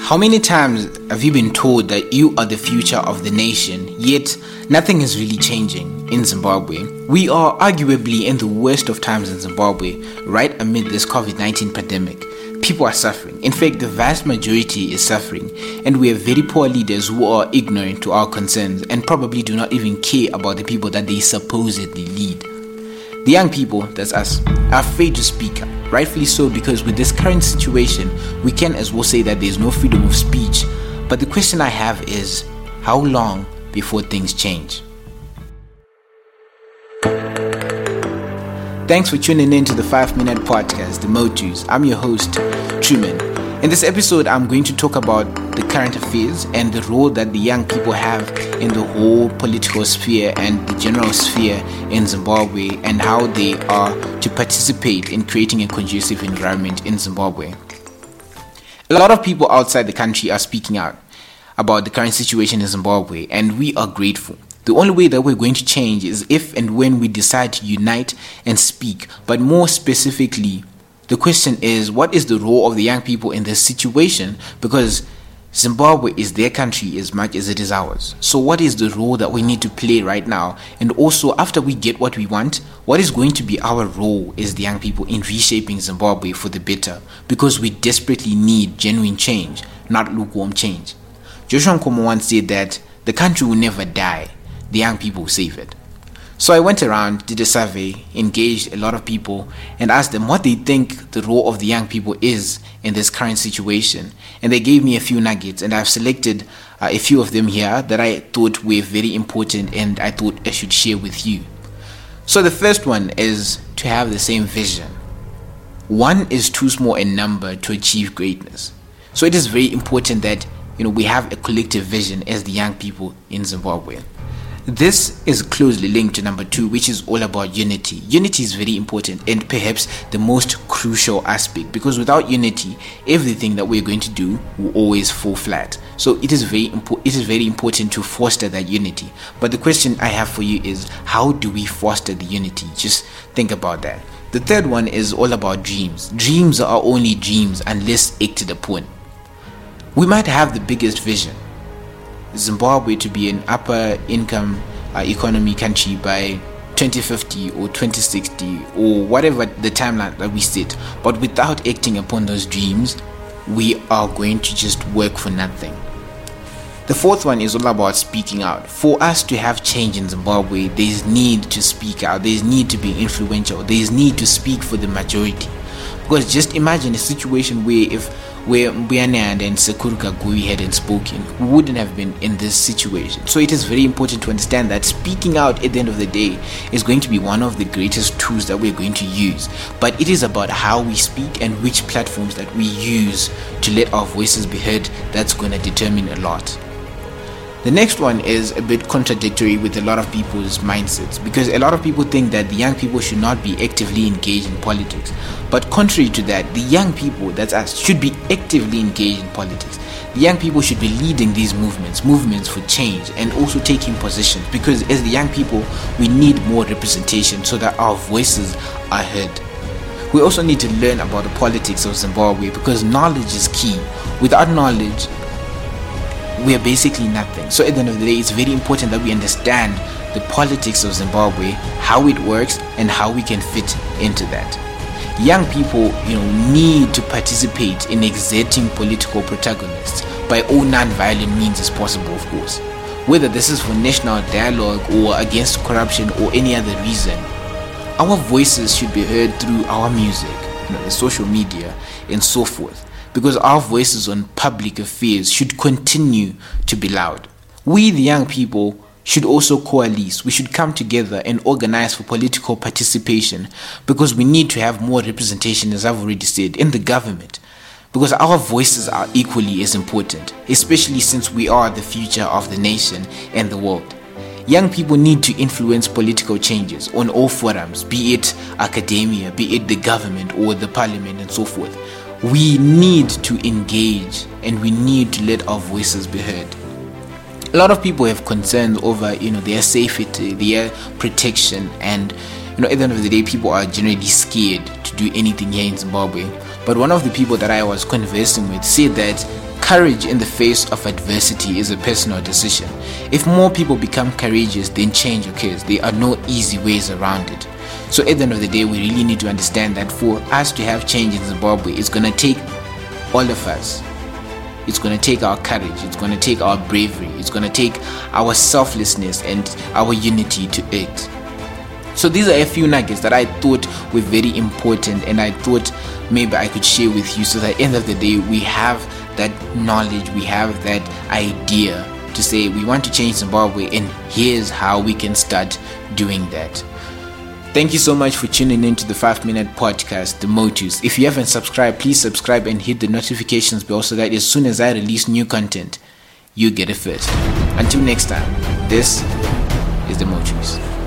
How many times have you been told that you are the future of the nation, yet nothing is really changing in Zimbabwe? We are arguably in the worst of times in Zimbabwe, right amid this COVID 19 pandemic. People are suffering. In fact, the vast majority is suffering, and we have very poor leaders who are ignorant to our concerns and probably do not even care about the people that they supposedly lead. The young people, that's us, are afraid to speak rightfully so, because with this current situation, we can as well say that there's no freedom of speech. But the question I have is how long before things change? Thanks for tuning in to the 5 Minute Podcast, The Motus. I'm your host, Truman. In this episode, I'm going to talk about the current affairs and the role that the young people have in the whole political sphere and the general sphere in Zimbabwe and how they are to participate in creating a conducive environment in Zimbabwe. A lot of people outside the country are speaking out about the current situation in Zimbabwe, and we are grateful. The only way that we're going to change is if and when we decide to unite and speak, but more specifically, the question is, what is the role of the young people in this situation? Because Zimbabwe is their country as much as it is ours. So, what is the role that we need to play right now? And also, after we get what we want, what is going to be our role as the young people in reshaping Zimbabwe for the better? Because we desperately need genuine change, not lukewarm change. Joshua Nkomo once said that the country will never die, the young people will save it. So I went around, did a survey, engaged a lot of people, and asked them what they think the role of the young people is in this current situation. And they gave me a few nuggets, and I've selected uh, a few of them here that I thought were very important and I thought I should share with you. So the first one is to have the same vision. One is too small a number to achieve greatness. So it is very important that you know we have a collective vision as the young people in Zimbabwe. This is closely linked to number two, which is all about unity. Unity is very important and perhaps the most crucial aspect because without unity, everything that we're going to do will always fall flat. So it is very important. It is very important to foster that unity. But the question I have for you is, how do we foster the unity? Just think about that. The third one is all about dreams. Dreams are only dreams unless acted upon. We might have the biggest vision, Zimbabwe to be an upper income uh, economy country by 2050 or 2060 or whatever the timeline that we set. But without acting upon those dreams, we are going to just work for nothing. The fourth one is all about speaking out. For us to have change in Zimbabwe, there is need to speak out. There is need to be influential. There is need to speak for the majority. Because just imagine a situation where if where Mbuyane and Sekuruka Gui hadn't spoken, we wouldn't have been in this situation. So it is very important to understand that speaking out at the end of the day is going to be one of the greatest tools that we're going to use. But it is about how we speak and which platforms that we use to let our voices be heard that's going to determine a lot. The next one is a bit contradictory with a lot of people's mindsets because a lot of people think that the young people should not be actively engaged in politics. But contrary to that, the young people, that's us, should be actively engaged in politics. The young people should be leading these movements, movements for change, and also taking positions because as the young people, we need more representation so that our voices are heard. We also need to learn about the politics of Zimbabwe because knowledge is key. Without knowledge, we are basically nothing. So at the end of the day, it's very important that we understand the politics of Zimbabwe, how it works, and how we can fit into that. Young people, you know, need to participate in exerting political protagonists by all non-violent means as possible, of course. Whether this is for national dialogue or against corruption or any other reason, our voices should be heard through our music, you know, the social media, and so forth because our voices on public affairs should continue to be loud. We, the young people, should also coalesce. We should come together and organize for political participation because we need to have more representation, as I've already said, in the government. Because our voices are equally as important, especially since we are the future of the nation and the world. Young people need to influence political changes on all forums, be it academia, be it the government or the parliament, and so forth we need to engage and we need to let our voices be heard a lot of people have concerns over you know their safety their protection and you know at the end of the day people are generally scared to do anything here in zimbabwe but one of the people that i was conversing with said that Courage in the face of adversity is a personal decision. If more people become courageous, then change occurs. There are no easy ways around it. So at the end of the day, we really need to understand that for us to have change in Zimbabwe, it's going to take all of us. It's going to take our courage, it's going to take our bravery, it's going to take our selflessness and our unity to act. So these are a few nuggets that I thought were very important and I thought maybe I could share with you so that at the end of the day we have that knowledge, we have that idea to say we want to change Zimbabwe and here's how we can start doing that. Thank you so much for tuning in to the 5 minute podcast, The Motus. If you haven't subscribed, please subscribe and hit the notifications bell so that as soon as I release new content, you get it first. Until next time, this is The Motus.